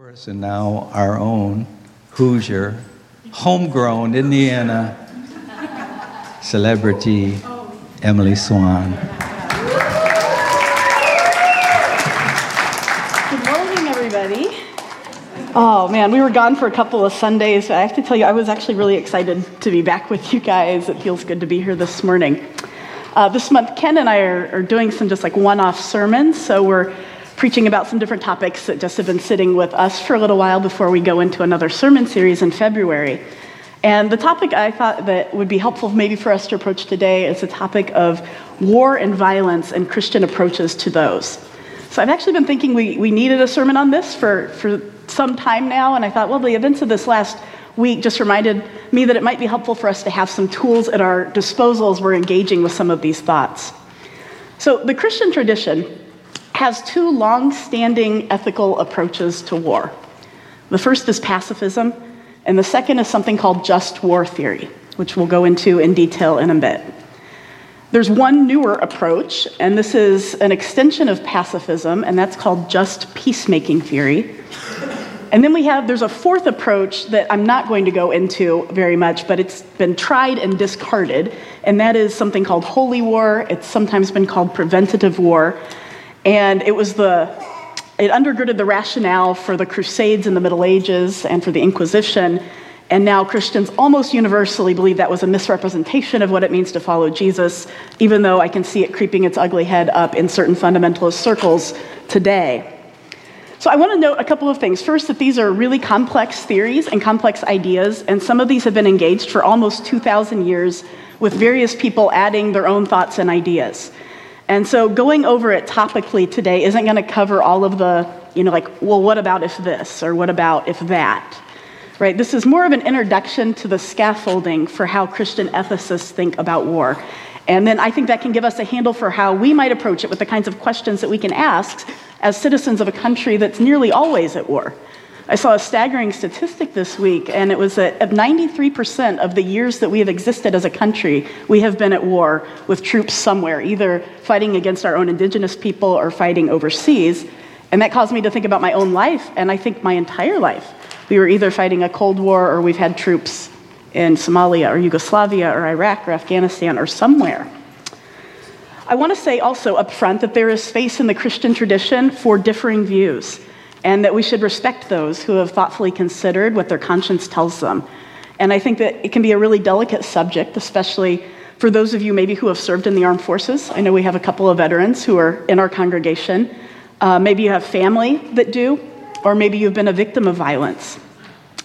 And now our own Hoosier, homegrown Indiana celebrity Emily Swan. Good morning, everybody. Oh man, we were gone for a couple of Sundays. I have to tell you, I was actually really excited to be back with you guys. It feels good to be here this morning. Uh, this month, Ken and I are, are doing some just like one off sermons, so we're preaching about some different topics that just have been sitting with us for a little while before we go into another sermon series in February. And the topic I thought that would be helpful maybe for us to approach today is the topic of war and violence and Christian approaches to those. So I've actually been thinking we, we needed a sermon on this for, for some time now, and I thought, well, the events of this last week just reminded me that it might be helpful for us to have some tools at our disposal as we're engaging with some of these thoughts. So the Christian tradition has two long standing ethical approaches to war. The first is pacifism, and the second is something called just war theory, which we'll go into in detail in a bit. There's one newer approach, and this is an extension of pacifism, and that's called just peacemaking theory. And then we have, there's a fourth approach that I'm not going to go into very much, but it's been tried and discarded, and that is something called holy war. It's sometimes been called preventative war. And it was the, it undergirded the rationale for the Crusades in the Middle Ages and for the Inquisition. And now Christians almost universally believe that was a misrepresentation of what it means to follow Jesus, even though I can see it creeping its ugly head up in certain fundamentalist circles today. So I want to note a couple of things. First, that these are really complex theories and complex ideas, and some of these have been engaged for almost 2,000 years with various people adding their own thoughts and ideas. And so going over it topically today isn't going to cover all of the, you know, like, well, what about if this or what about if that? Right? This is more of an introduction to the scaffolding for how Christian ethicists think about war. And then I think that can give us a handle for how we might approach it with the kinds of questions that we can ask as citizens of a country that's nearly always at war. I saw a staggering statistic this week, and it was that 93% of the years that we have existed as a country, we have been at war with troops somewhere, either fighting against our own indigenous people or fighting overseas. And that caused me to think about my own life, and I think my entire life. We were either fighting a Cold War or we've had troops in Somalia or Yugoslavia or Iraq or Afghanistan or somewhere. I want to say also up front that there is space in the Christian tradition for differing views and that we should respect those who have thoughtfully considered what their conscience tells them. And I think that it can be a really delicate subject, especially for those of you maybe who have served in the armed forces. I know we have a couple of veterans who are in our congregation. Uh, maybe you have family that do, or maybe you've been a victim of violence.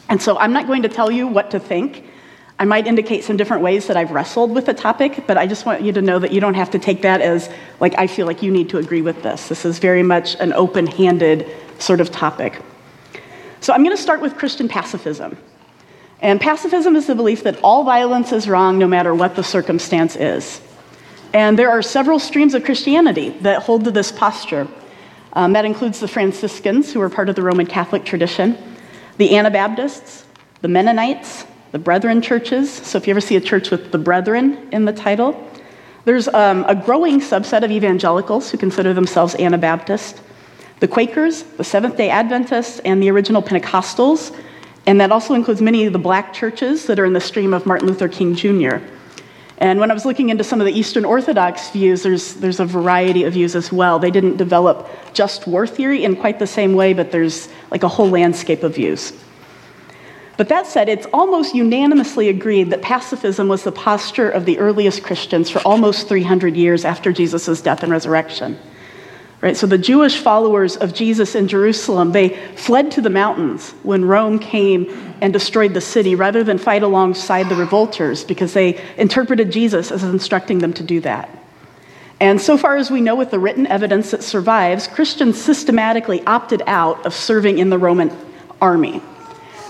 And so I'm not going to tell you what to think. I might indicate some different ways that I've wrestled with the topic, but I just want you to know that you don't have to take that as, like, I feel like you need to agree with this. This is very much an open handed sort of topic. So I'm going to start with Christian pacifism. And pacifism is the belief that all violence is wrong no matter what the circumstance is. And there are several streams of Christianity that hold to this posture. Um, that includes the Franciscans, who are part of the Roman Catholic tradition, the Anabaptists, the Mennonites, the Brethren churches. So if you ever see a church with the Brethren in the title, there's um, a growing subset of evangelicals who consider themselves Anabaptist the Quakers, the Seventh day Adventists, and the original Pentecostals. And that also includes many of the black churches that are in the stream of Martin Luther King Jr. And when I was looking into some of the Eastern Orthodox views, there's, there's a variety of views as well. They didn't develop just war theory in quite the same way, but there's like a whole landscape of views. But that said, it's almost unanimously agreed that pacifism was the posture of the earliest Christians for almost 300 years after Jesus' death and resurrection. Right? So the Jewish followers of Jesus in Jerusalem, they fled to the mountains when Rome came and destroyed the city rather than fight alongside the revolters because they interpreted Jesus as instructing them to do that. And so far as we know with the written evidence that survives, Christians systematically opted out of serving in the Roman army.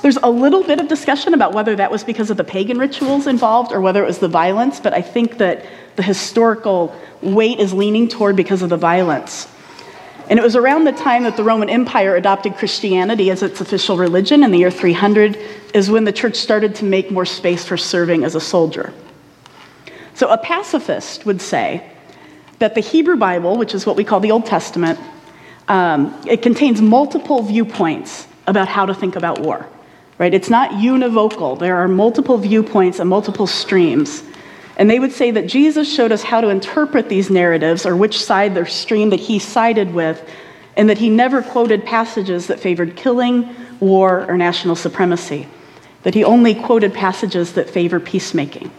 There's a little bit of discussion about whether that was because of the pagan rituals involved or whether it was the violence, but I think that the historical weight is leaning toward because of the violence. And it was around the time that the Roman Empire adopted Christianity as its official religion in the year 300 is when the church started to make more space for serving as a soldier. So a pacifist would say that the Hebrew Bible, which is what we call the Old Testament, um, it contains multiple viewpoints about how to think about war. Right? It's not univocal. There are multiple viewpoints and multiple streams. And they would say that Jesus showed us how to interpret these narratives or which side their stream that he sided with, and that he never quoted passages that favored killing, war, or national supremacy. That he only quoted passages that favor peacemaking.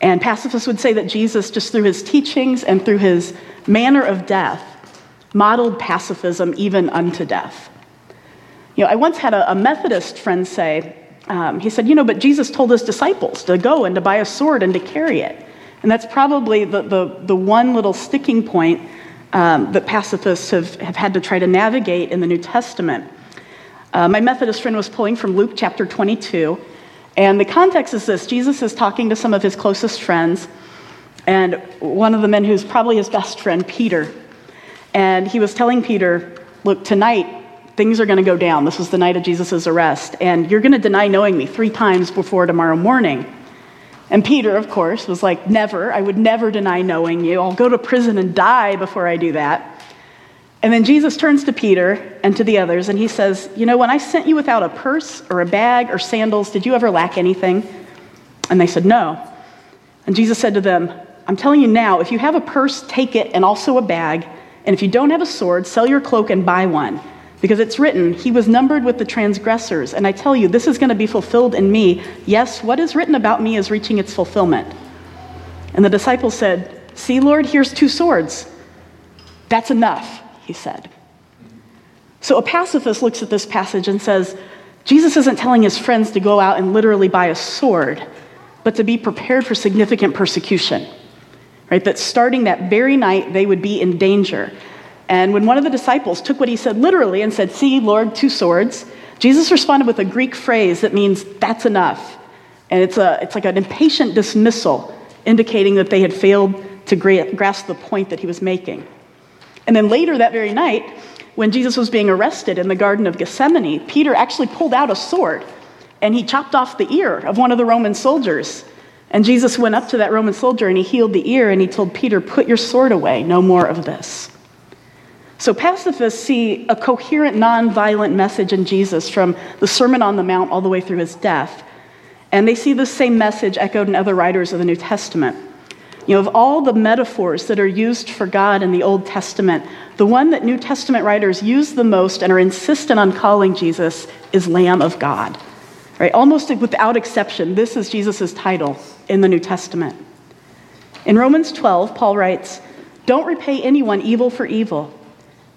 And pacifists would say that Jesus, just through his teachings and through his manner of death, modeled pacifism even unto death. You know, I once had a, a Methodist friend say, um, he said, you know, but Jesus told his disciples to go and to buy a sword and to carry it. And that's probably the, the, the one little sticking point um, that pacifists have, have had to try to navigate in the New Testament. Uh, my Methodist friend was pulling from Luke chapter 22, and the context is this Jesus is talking to some of his closest friends, and one of the men who's probably his best friend, Peter. And he was telling Peter, Look, tonight things are going to go down. This was the night of Jesus' arrest, and you're going to deny knowing me three times before tomorrow morning. And Peter, of course, was like, Never. I would never deny knowing you. I'll go to prison and die before I do that. And then Jesus turns to Peter and to the others, and he says, You know, when I sent you without a purse or a bag or sandals, did you ever lack anything? And they said, No. And Jesus said to them, I'm telling you now, if you have a purse, take it, and also a bag. And if you don't have a sword, sell your cloak and buy one. Because it's written, He was numbered with the transgressors. And I tell you, this is going to be fulfilled in me. Yes, what is written about me is reaching its fulfillment. And the disciples said, See, Lord, here's two swords. That's enough, he said. So a pacifist looks at this passage and says, Jesus isn't telling his friends to go out and literally buy a sword, but to be prepared for significant persecution. Right? That starting that very night, they would be in danger. And when one of the disciples took what he said literally and said, See, Lord, two swords, Jesus responded with a Greek phrase that means, That's enough. And it's, a, it's like an impatient dismissal, indicating that they had failed to gra- grasp the point that he was making. And then later that very night, when Jesus was being arrested in the Garden of Gethsemane, Peter actually pulled out a sword and he chopped off the ear of one of the Roman soldiers. And Jesus went up to that Roman soldier and he healed the ear and he told Peter, Put your sword away, no more of this. So pacifists see a coherent, nonviolent message in Jesus from the Sermon on the Mount all the way through his death. And they see the same message echoed in other writers of the New Testament. You know, of all the metaphors that are used for God in the Old Testament, the one that New Testament writers use the most and are insistent on calling Jesus is Lamb of God. Right? Almost without exception, this is Jesus' title in the New Testament. In Romans 12, Paul writes, Don't repay anyone evil for evil.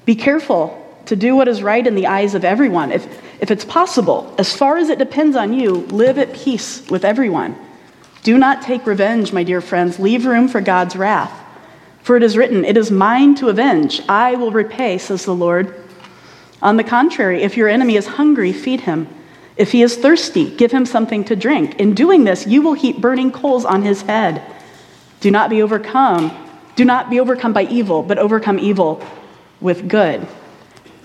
Be careful to do what is right in the eyes of everyone. If, if it's possible, as far as it depends on you, live at peace with everyone. Do not take revenge, my dear friends. Leave room for God's wrath. For it is written, It is mine to avenge. I will repay, says the Lord. On the contrary, if your enemy is hungry, feed him. If he is thirsty, give him something to drink. In doing this, you will heap burning coals on his head. Do not be overcome. Do not be overcome by evil, but overcome evil with good.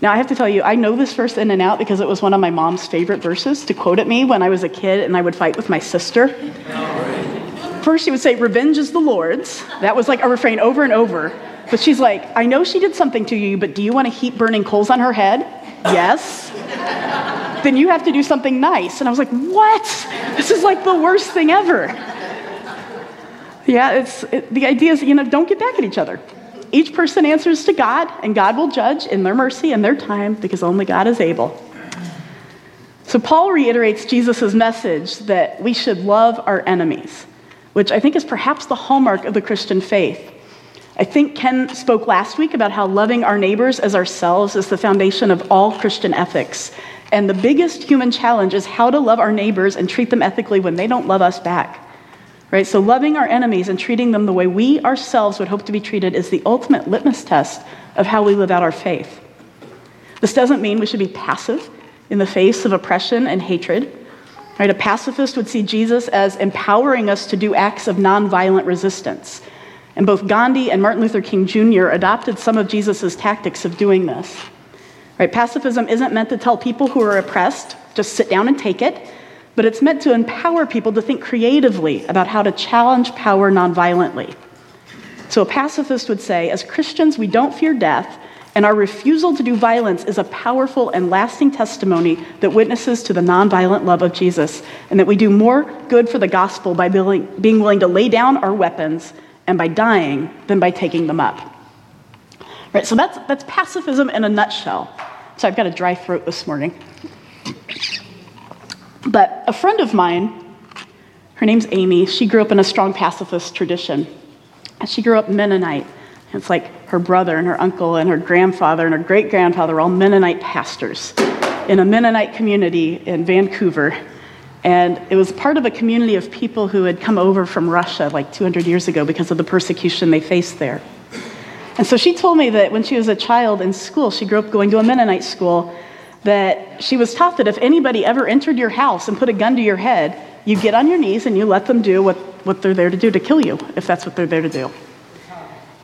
Now, I have to tell you, I know this verse in and out because it was one of my mom's favorite verses to quote at me when I was a kid and I would fight with my sister. First, she would say, Revenge is the Lord's. That was like a refrain over and over. But she's like, I know she did something to you, but do you want to heap burning coals on her head? Yes. then you have to do something nice. And I was like, What? This is like the worst thing ever. Yeah, it's, it, the idea is, you know, don't get back at each other. Each person answers to God, and God will judge in their mercy and their time because only God is able. So, Paul reiterates Jesus' message that we should love our enemies, which I think is perhaps the hallmark of the Christian faith. I think Ken spoke last week about how loving our neighbors as ourselves is the foundation of all Christian ethics. And the biggest human challenge is how to love our neighbors and treat them ethically when they don't love us back. Right? So, loving our enemies and treating them the way we ourselves would hope to be treated is the ultimate litmus test of how we live out our faith. This doesn't mean we should be passive in the face of oppression and hatred. Right? A pacifist would see Jesus as empowering us to do acts of nonviolent resistance. And both Gandhi and Martin Luther King Jr. adopted some of Jesus' tactics of doing this. Right? Pacifism isn't meant to tell people who are oppressed, just sit down and take it but it's meant to empower people to think creatively about how to challenge power nonviolently. So a pacifist would say, as Christians, we don't fear death, And our refusal to do violence is a powerful and lasting testimony that witnesses to the nonviolent love of Jesus, and that we do more good for the gospel by being willing to lay down our weapons and by dying than by taking them up. Right, so that's, that's pacifism in a nutshell. So I've got a dry throat this morning. But a friend of mine, her name's Amy, she grew up in a strong pacifist tradition. She grew up Mennonite. It's like her brother and her uncle and her grandfather and her great grandfather were all Mennonite pastors in a Mennonite community in Vancouver. And it was part of a community of people who had come over from Russia like 200 years ago because of the persecution they faced there. And so she told me that when she was a child in school, she grew up going to a Mennonite school, that she was taught that if anybody ever entered your house and put a gun to your head, you get on your knees and you let them do what, what they're there to do to kill you, if that's what they're there to do.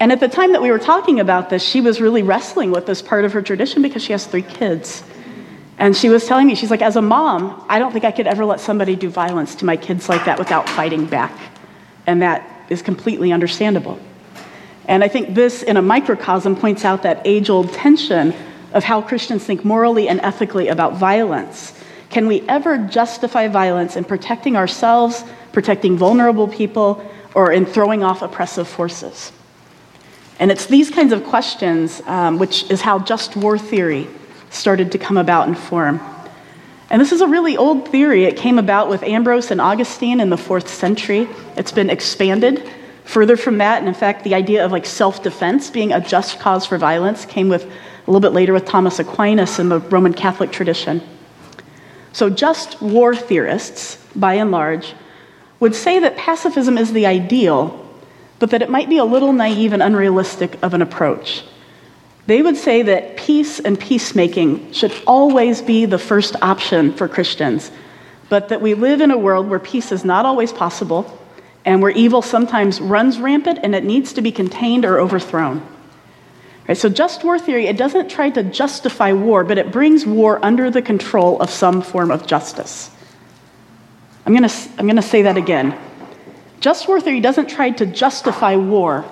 And at the time that we were talking about this, she was really wrestling with this part of her tradition because she has three kids. And she was telling me, she's like, as a mom, I don't think I could ever let somebody do violence to my kids like that without fighting back. And that is completely understandable. And I think this, in a microcosm, points out that age old tension of how Christians think morally and ethically about violence. Can we ever justify violence in protecting ourselves, protecting vulnerable people, or in throwing off oppressive forces? And it's these kinds of questions, um, which is how just war theory started to come about and form. And this is a really old theory. It came about with Ambrose and Augustine in the fourth century. It's been expanded further from that. And in fact, the idea of like self defense being a just cause for violence came with a little bit later with Thomas Aquinas in the Roman Catholic tradition. So, just war theorists, by and large, would say that pacifism is the ideal, but that it might be a little naive and unrealistic of an approach. They would say that peace and peacemaking should always be the first option for Christians, but that we live in a world where peace is not always possible and where evil sometimes runs rampant and it needs to be contained or overthrown. Right, so, just war theory, it doesn't try to justify war, but it brings war under the control of some form of justice. I'm going to I'm going to say that again. Just war theory doesn't try to justify war,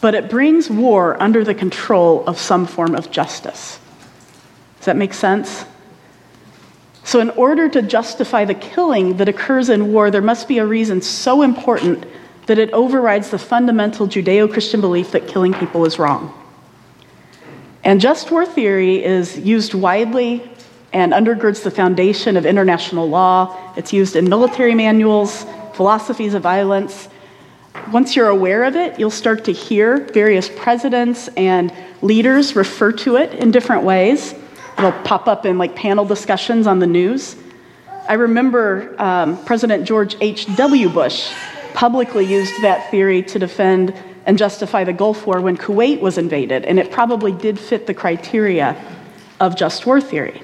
but it brings war under the control of some form of justice. Does that make sense? So, in order to justify the killing that occurs in war, there must be a reason so important that it overrides the fundamental Judeo Christian belief that killing people is wrong. And just war theory is used widely and undergirds the foundation of international law. It's used in military manuals, philosophies of violence. Once you're aware of it, you'll start to hear various presidents and leaders refer to it in different ways. It'll pop up in like panel discussions on the news. I remember um, President George H.W. Bush publicly used that theory to defend and justify the Gulf War when Kuwait was invaded, and it probably did fit the criteria of just war theory.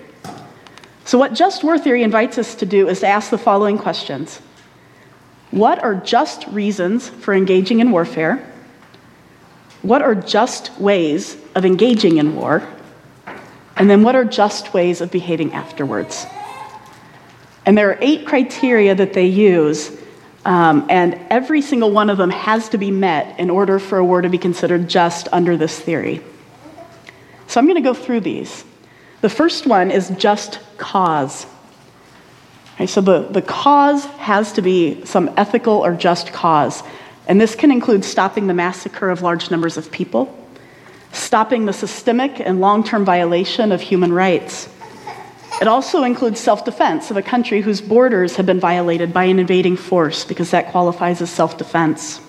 So, what just war theory invites us to do is to ask the following questions What are just reasons for engaging in warfare? What are just ways of engaging in war? And then what are just ways of behaving afterwards? And there are eight criteria that they use, um, and every single one of them has to be met in order for a war to be considered just under this theory. So I'm going to go through these. The first one is just cause. Okay, so the, the cause has to be some ethical or just cause. And this can include stopping the massacre of large numbers of people stopping the systemic and long term violation of human rights. It also includes self defense of a country whose borders have been violated by an invading force, because that qualifies as self defense.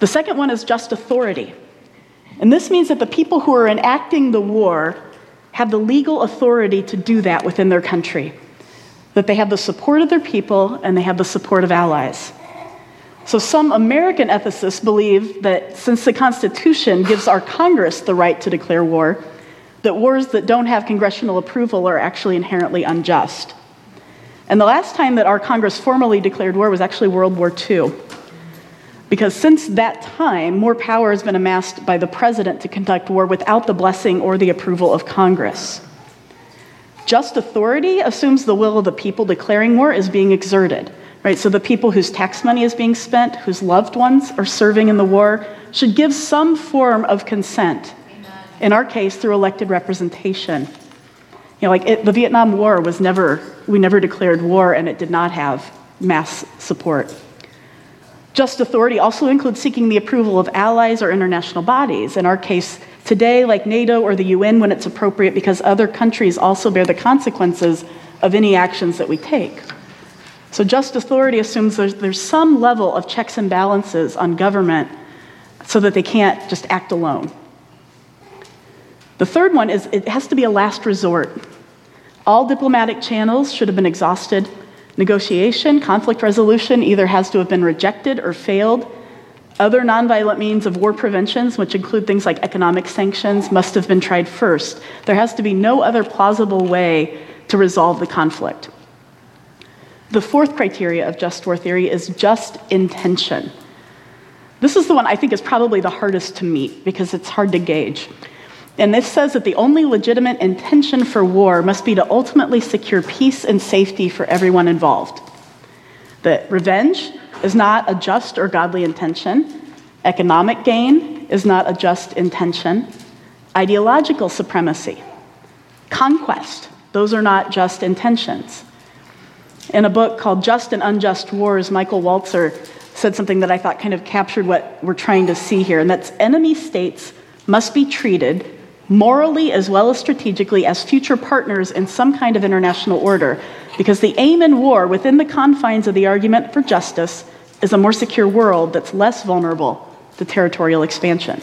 The second one is just authority. And this means that the people who are enacting the war have the legal authority to do that within their country, that they have the support of their people and they have the support of allies. So, some American ethicists believe that since the Constitution gives our Congress the right to declare war, that wars that don't have congressional approval are actually inherently unjust. And the last time that our Congress formally declared war was actually World War II. Because since that time, more power has been amassed by the president to conduct war without the blessing or the approval of Congress. Just authority assumes the will of the people declaring war is being exerted right? So the people whose tax money is being spent, whose loved ones are serving in the war, should give some form of consent in our case, through elected representation. You know, like it, the Vietnam War was never, we never declared war and it did not have mass support. Just authority also includes seeking the approval of allies or international bodies. In our case, today, like NATO or the UN when it's appropriate, because other countries also bear the consequences of any actions that we take. So, just authority assumes there's, there's some level of checks and balances on government so that they can't just act alone. The third one is it has to be a last resort. All diplomatic channels should have been exhausted Negotiation, conflict resolution either has to have been rejected or failed. Other nonviolent means of war preventions, which include things like economic sanctions, must have been tried first. There has to be no other plausible way to resolve the conflict. The fourth criteria of just war theory is just intention. This is the one I think is probably the hardest to meet because it's hard to gauge. And this says that the only legitimate intention for war must be to ultimately secure peace and safety for everyone involved. That revenge is not a just or godly intention, economic gain is not a just intention, ideological supremacy, conquest, those are not just intentions. In a book called Just and Unjust Wars, Michael Walzer said something that I thought kind of captured what we're trying to see here, and that's enemy states must be treated morally as well as strategically as future partners in some kind of international order. Because the aim in war, within the confines of the argument for justice, is a more secure world that's less vulnerable to territorial expansion.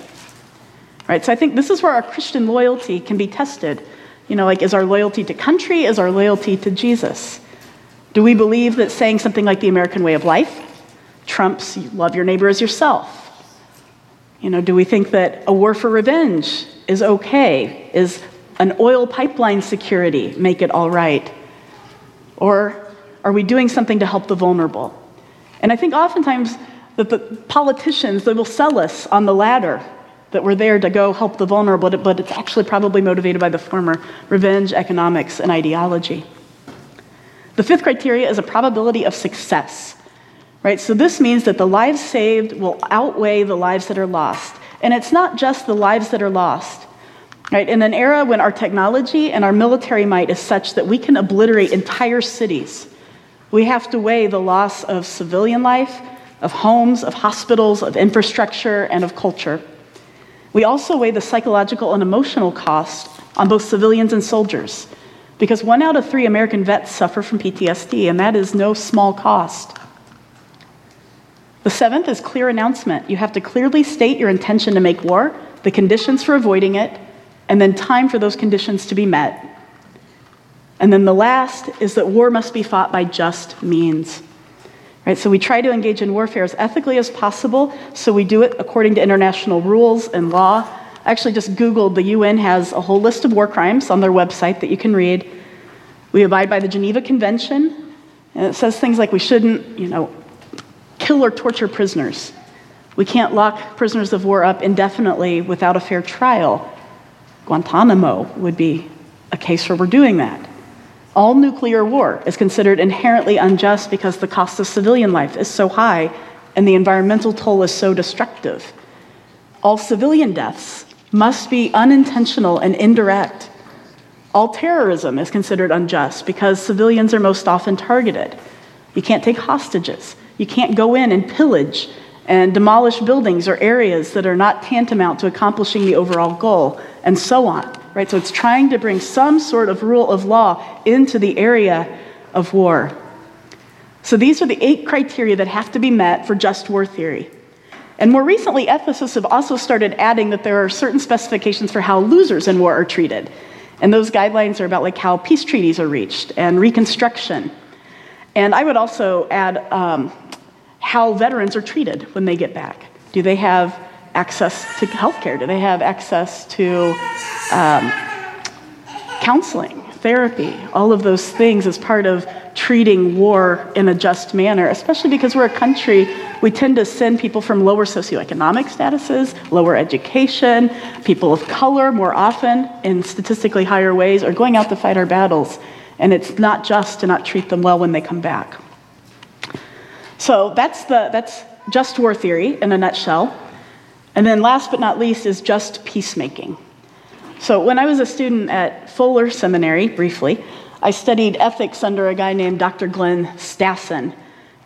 Right? So I think this is where our Christian loyalty can be tested. You know, like, is our loyalty to country, is our loyalty to Jesus? Do we believe that saying something like the American way of life trumps love your neighbor as yourself? You know, do we think that a war for revenge is okay? Is an oil pipeline security make it all right? Or are we doing something to help the vulnerable? And I think oftentimes that the politicians, they will sell us on the latter, that we're there to go help the vulnerable, but it's actually probably motivated by the former revenge, economics, and ideology. The fifth criteria is a probability of success. Right? So this means that the lives saved will outweigh the lives that are lost. And it's not just the lives that are lost. Right? In an era when our technology and our military might is such that we can obliterate entire cities, we have to weigh the loss of civilian life, of homes, of hospitals, of infrastructure, and of culture. We also weigh the psychological and emotional cost on both civilians and soldiers, because one out of three American vets suffer from PTSD, and that is no small cost. The seventh is clear announcement. You have to clearly state your intention to make war, the conditions for avoiding it, and then time for those conditions to be met. And then the last is that war must be fought by just means. Right? So we try to engage in warfare as ethically as possible, so we do it according to international rules and law. I actually just Googled, the UN has a whole list of war crimes on their website that you can read. We abide by the Geneva Convention, and it says things like we shouldn't, you know, kill or torture prisoners. We can't lock prisoners of war up indefinitely without a fair trial. Guantanamo would be a case where we're doing that. All nuclear war is considered inherently unjust because the cost of civilian life is so high and the environmental toll is so destructive. All civilian deaths must be unintentional and indirect. All terrorism is considered unjust because civilians are most often targeted. You can't take hostages. You can't go in and pillage and demolish buildings or areas that are not tantamount to accomplishing the overall goal, and so on. Right? So it's trying to bring some sort of rule of law into the area of war. So these are the eight criteria that have to be met for just war theory. And more recently, ethicists have also started adding that there are certain specifications for how losers in war are treated. And those guidelines are about like how peace treaties are reached and reconstruction. And I would also add um, how veterans are treated when they get back. Do they have access to health care? Do they have access to um, counseling, therapy, all of those things as part of treating war in a just manner, especially because we're a country, we tend to send people from lower socioeconomic statuses, lower education, people of color more often in statistically higher ways are going out to fight our battles. And it's not just to not treat them well when they come back. So that's, the, that's just war theory in a nutshell. And then last but not least is just peacemaking. So, when I was a student at Fuller Seminary, briefly, I studied ethics under a guy named Dr. Glenn Stassen.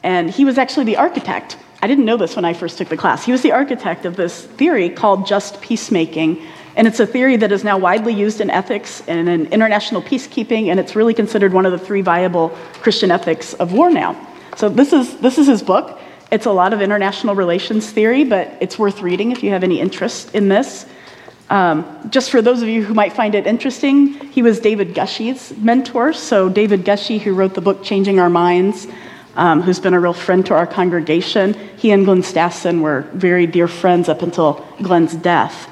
And he was actually the architect. I didn't know this when I first took the class. He was the architect of this theory called just peacemaking. And it's a theory that is now widely used in ethics and in international peacekeeping, and it's really considered one of the three viable Christian ethics of war now. So, this is, this is his book. It's a lot of international relations theory, but it's worth reading if you have any interest in this. Um, just for those of you who might find it interesting, he was David Gushee's mentor. So, David Gushee, who wrote the book Changing Our Minds, um, who's been a real friend to our congregation, he and Glenn Stassen were very dear friends up until Glenn's death.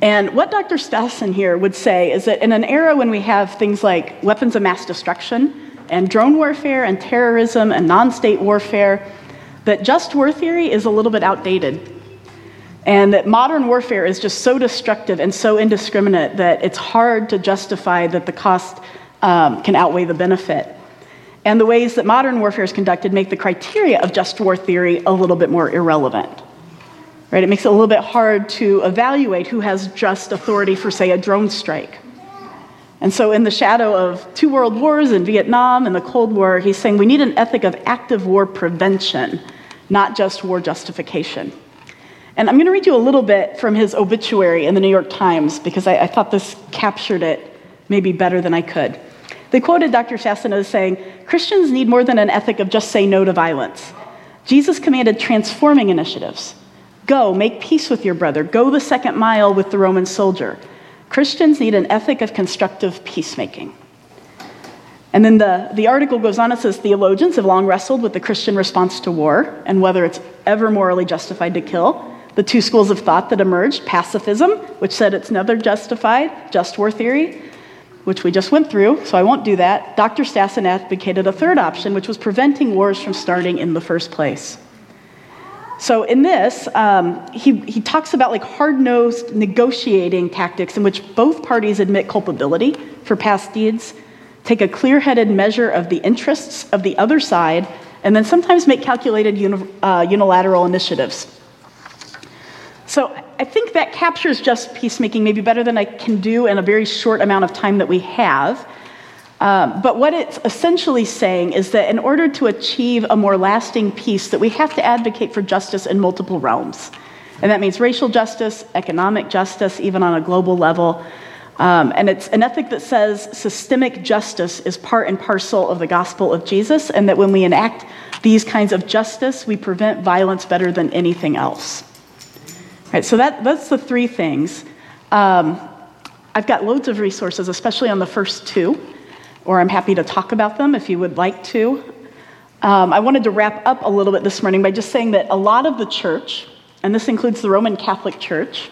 And what Dr. Stassen here would say is that in an era when we have things like weapons of mass destruction and drone warfare and terrorism and non state warfare, that just war theory is a little bit outdated. And that modern warfare is just so destructive and so indiscriminate that it's hard to justify that the cost um, can outweigh the benefit. And the ways that modern warfare is conducted make the criteria of just war theory a little bit more irrelevant. Right? It makes it a little bit hard to evaluate who has just authority for, say, a drone strike. And so, in the shadow of two world wars in Vietnam and the Cold War, he's saying we need an ethic of active war prevention not just war justification. And I'm going to read you a little bit from his obituary in the New York Times because I, I thought this captured it maybe better than I could. They quoted Dr. Stassen as saying Christians need more than an ethic of just say no to violence. Jesus commanded transforming initiatives. Go, make peace with your brother. Go the second mile with the Roman soldier. Christians need an ethic of constructive peacemaking. And then the, the article goes on, it says theologians have long wrestled with the Christian response to war and whether it's ever morally justified to kill. The two schools of thought that emerged pacifism, which said it's never justified, just war theory, which we just went through, so I won't do that. Dr. Stassen advocated a third option, which was preventing wars from starting in the first place. So in this, um, he, he talks about like hard-nosed negotiating tactics in which both parties admit culpability for past deeds take a clear headed measure of the interests of the other side, and then sometimes make calculated uni- uh, unilateral initiatives. So I think that captures just peacemaking maybe better than I can do in a very short amount of time that we have. Um, but what it's essentially saying is that in order to achieve a more lasting peace, that we have to advocate for justice in multiple realms. And that means racial justice, economic justice, even on a global level, um, and it's an ethic that says systemic justice is part and parcel of the gospel of Jesus, and that when we enact these kinds of justice, we prevent violence better than anything else. Right, so that, that's the three things. Um, I've got loads of resources, especially on the first two, or I'm happy to talk about them if you would like to. Um, I wanted to wrap up a little bit this morning by just saying that a lot of the church, and this includes the Roman Catholic Church,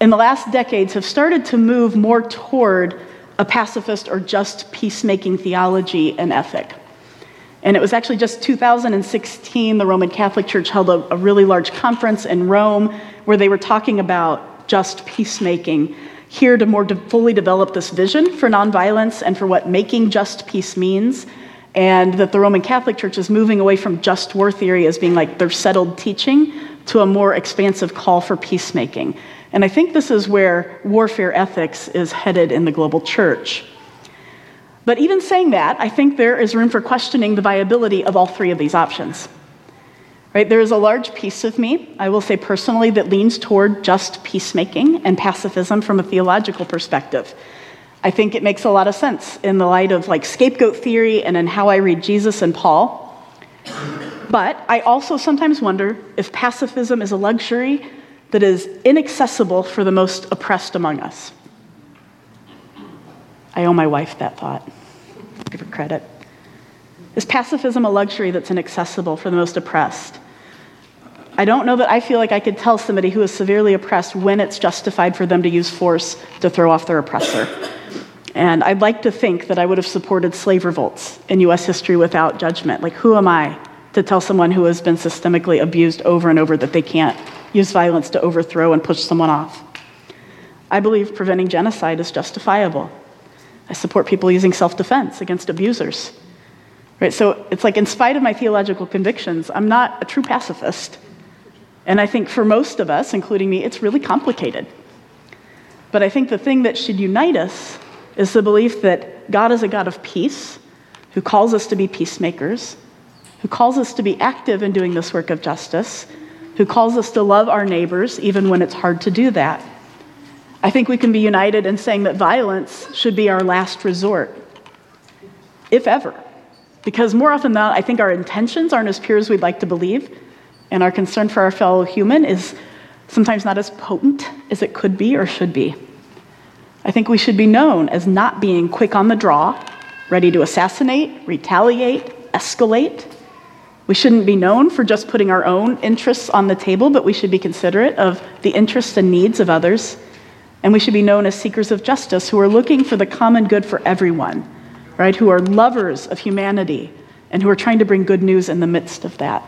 in the last decades have started to move more toward a pacifist or just peacemaking theology and ethic. And it was actually just 2016, the Roman Catholic Church held a, a, really large conference in Rome where they were talking about just peacemaking, here to more de- fully develop this vision for nonviolence and for what making just peace means. And that the Roman Catholic Church is moving away from just war theory as being like their settled teaching to a more expansive call for peacemaking. And I think this is where warfare ethics is headed in the global church. But even saying that, I think there is room for questioning the viability of all three of these options. Right? There is a large piece of me, I will say personally, that leans toward just peacemaking and pacifism from a theological perspective. I think it makes a lot of sense in the light of like scapegoat theory and in how I read Jesus and Paul. But I also sometimes wonder if pacifism is a luxury that is inaccessible for the most oppressed among us. I owe my wife that thought. Give her credit. Is pacifism a luxury that's inaccessible for the most oppressed? I don't know that I feel like I could tell somebody who is severely oppressed when it's justified for them to use force to throw off their oppressor. And I'd like to think that I would have supported slave revolts in US history without judgment. Like, who am I to tell someone who has been systemically abused over and over that they can't use violence to overthrow and push someone off. I believe preventing genocide is justifiable. I support people using self defense against abusers. Right? So it's like, in spite of my theological convictions, I'm not a true pacifist. And I think for most of us, including me, it's really complicated. But I think the thing that should unite us is the belief that God is a God of peace who calls us to be peacemakers, who calls us to be active in doing this work of justice, who calls us to love our neighbors even when it's hard to do that. I think we can be united in saying that violence should be our last resort, if ever. Because more often than not, I think our intentions aren't as pure as we'd like to believe, and our concern for our fellow human is sometimes not as potent as it could be or should be. I think we should be known as not being quick on the draw, ready to assassinate, retaliate, escalate. We shouldn't be known for just putting our own interests on the table, but we should be considerate of the interests and needs of others. And we should be known as seekers of justice who are looking for the common good for everyone, right? Who are lovers of humanity and who are trying to bring good news in the midst of that.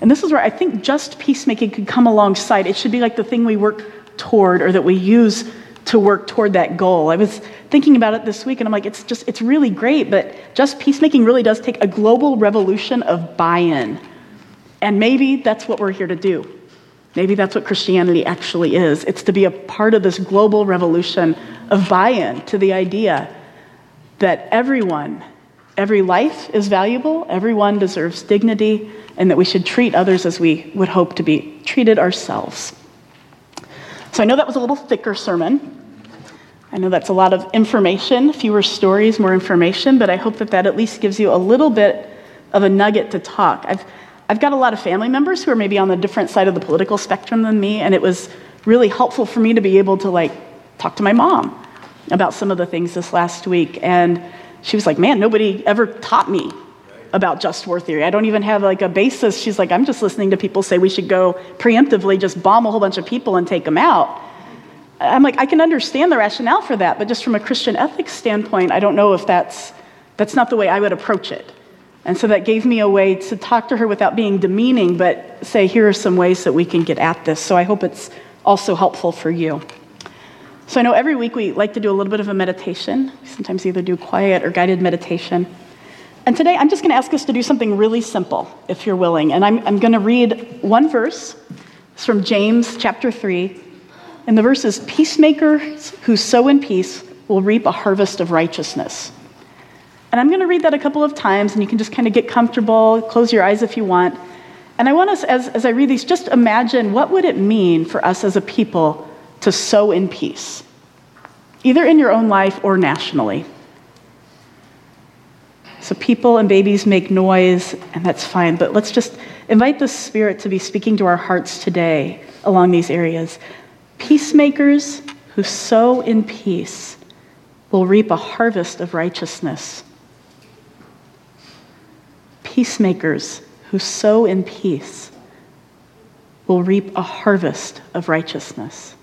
And this is where I think just peacemaking could come alongside. It should be like the thing we work toward or that we use to work toward that goal. I was thinking about it this week and I'm like, it's just, it's really great, but just peacemaking really does take a global revolution of buy in. And maybe that's what we're here to do. Maybe that's what Christianity actually is. It's to be a part of this global revolution of buy in to the idea that everyone, every life is valuable, everyone deserves dignity, and that we should treat others as we would hope to be treated ourselves. So I know that was a little thicker sermon. I know that's a lot of information, fewer stories, more information, but I hope that that at least gives you a little bit of a nugget to talk. I've, I've got a lot of family members who are maybe on the different side of the political spectrum than me, and it was really helpful for me to be able to like talk to my mom about some of the things this last week. And she was like, man, nobody ever taught me about just war theory. I don't even have like a basis. She's like, I'm just listening to people say we should go preemptively just bomb a whole bunch of people and take them out. I'm like, I can understand the rationale for that, but just from a Christian ethics standpoint, I don't know if that's that's not the way I would approach it. And so that gave me a way to talk to her without being demeaning, but say, here are some ways that we can get at this. So I hope it's also helpful for you. So I know every week we like to do a little bit of a meditation. We sometimes either do quiet or guided meditation. And today I'm just going to ask us to do something really simple, if you're willing. And I'm, I'm going to read one verse. It's from James chapter 3. And the verse is Peacemakers who sow in peace will reap a harvest of righteousness. And I'm going to read that a couple of times, and you can just kind of get comfortable, close your eyes if you want. And I want us, as, as I read these, just imagine what would it mean for us as a people to sow in peace, either in your own life or nationally. So people and babies make noise, and that's fine, but let's just invite the Spirit to be speaking to our hearts today along these areas. Peacemakers who sow in peace will reap a harvest of righteousness. Peacemakers who sow in peace will reap a harvest of righteousness.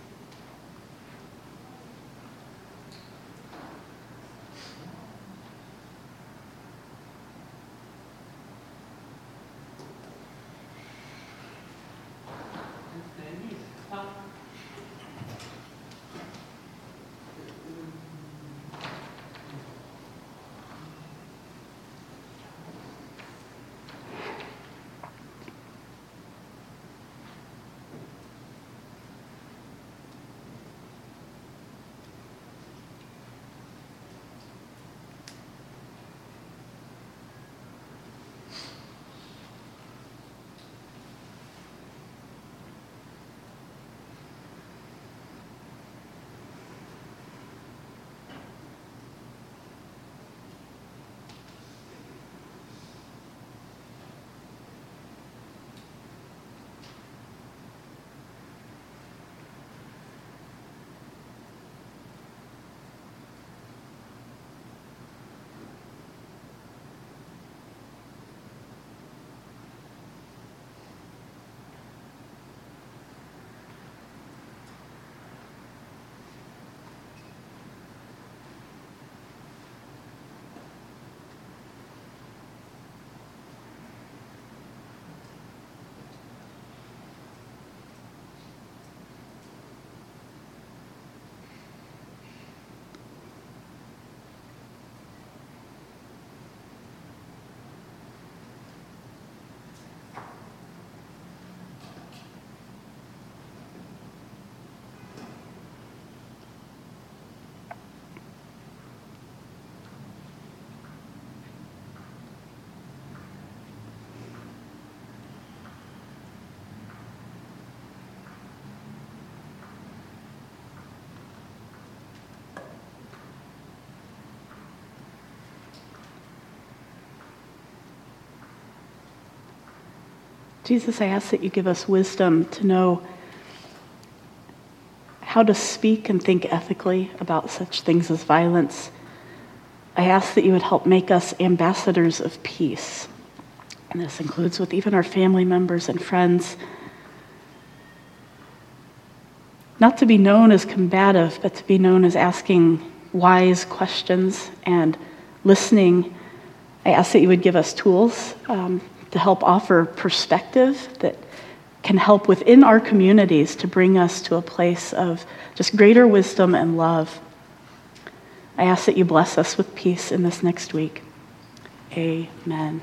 Jesus, I ask that you give us wisdom to know how to speak and think ethically about such things as violence. I ask that you would help make us ambassadors of peace. And this includes with even our family members and friends. Not to be known as combative, but to be known as asking wise questions and listening. I ask that you would give us tools um, to help offer perspective that can help within our communities to bring us to a place of just greater wisdom and love. I ask that you bless us with peace in this next week. Amen.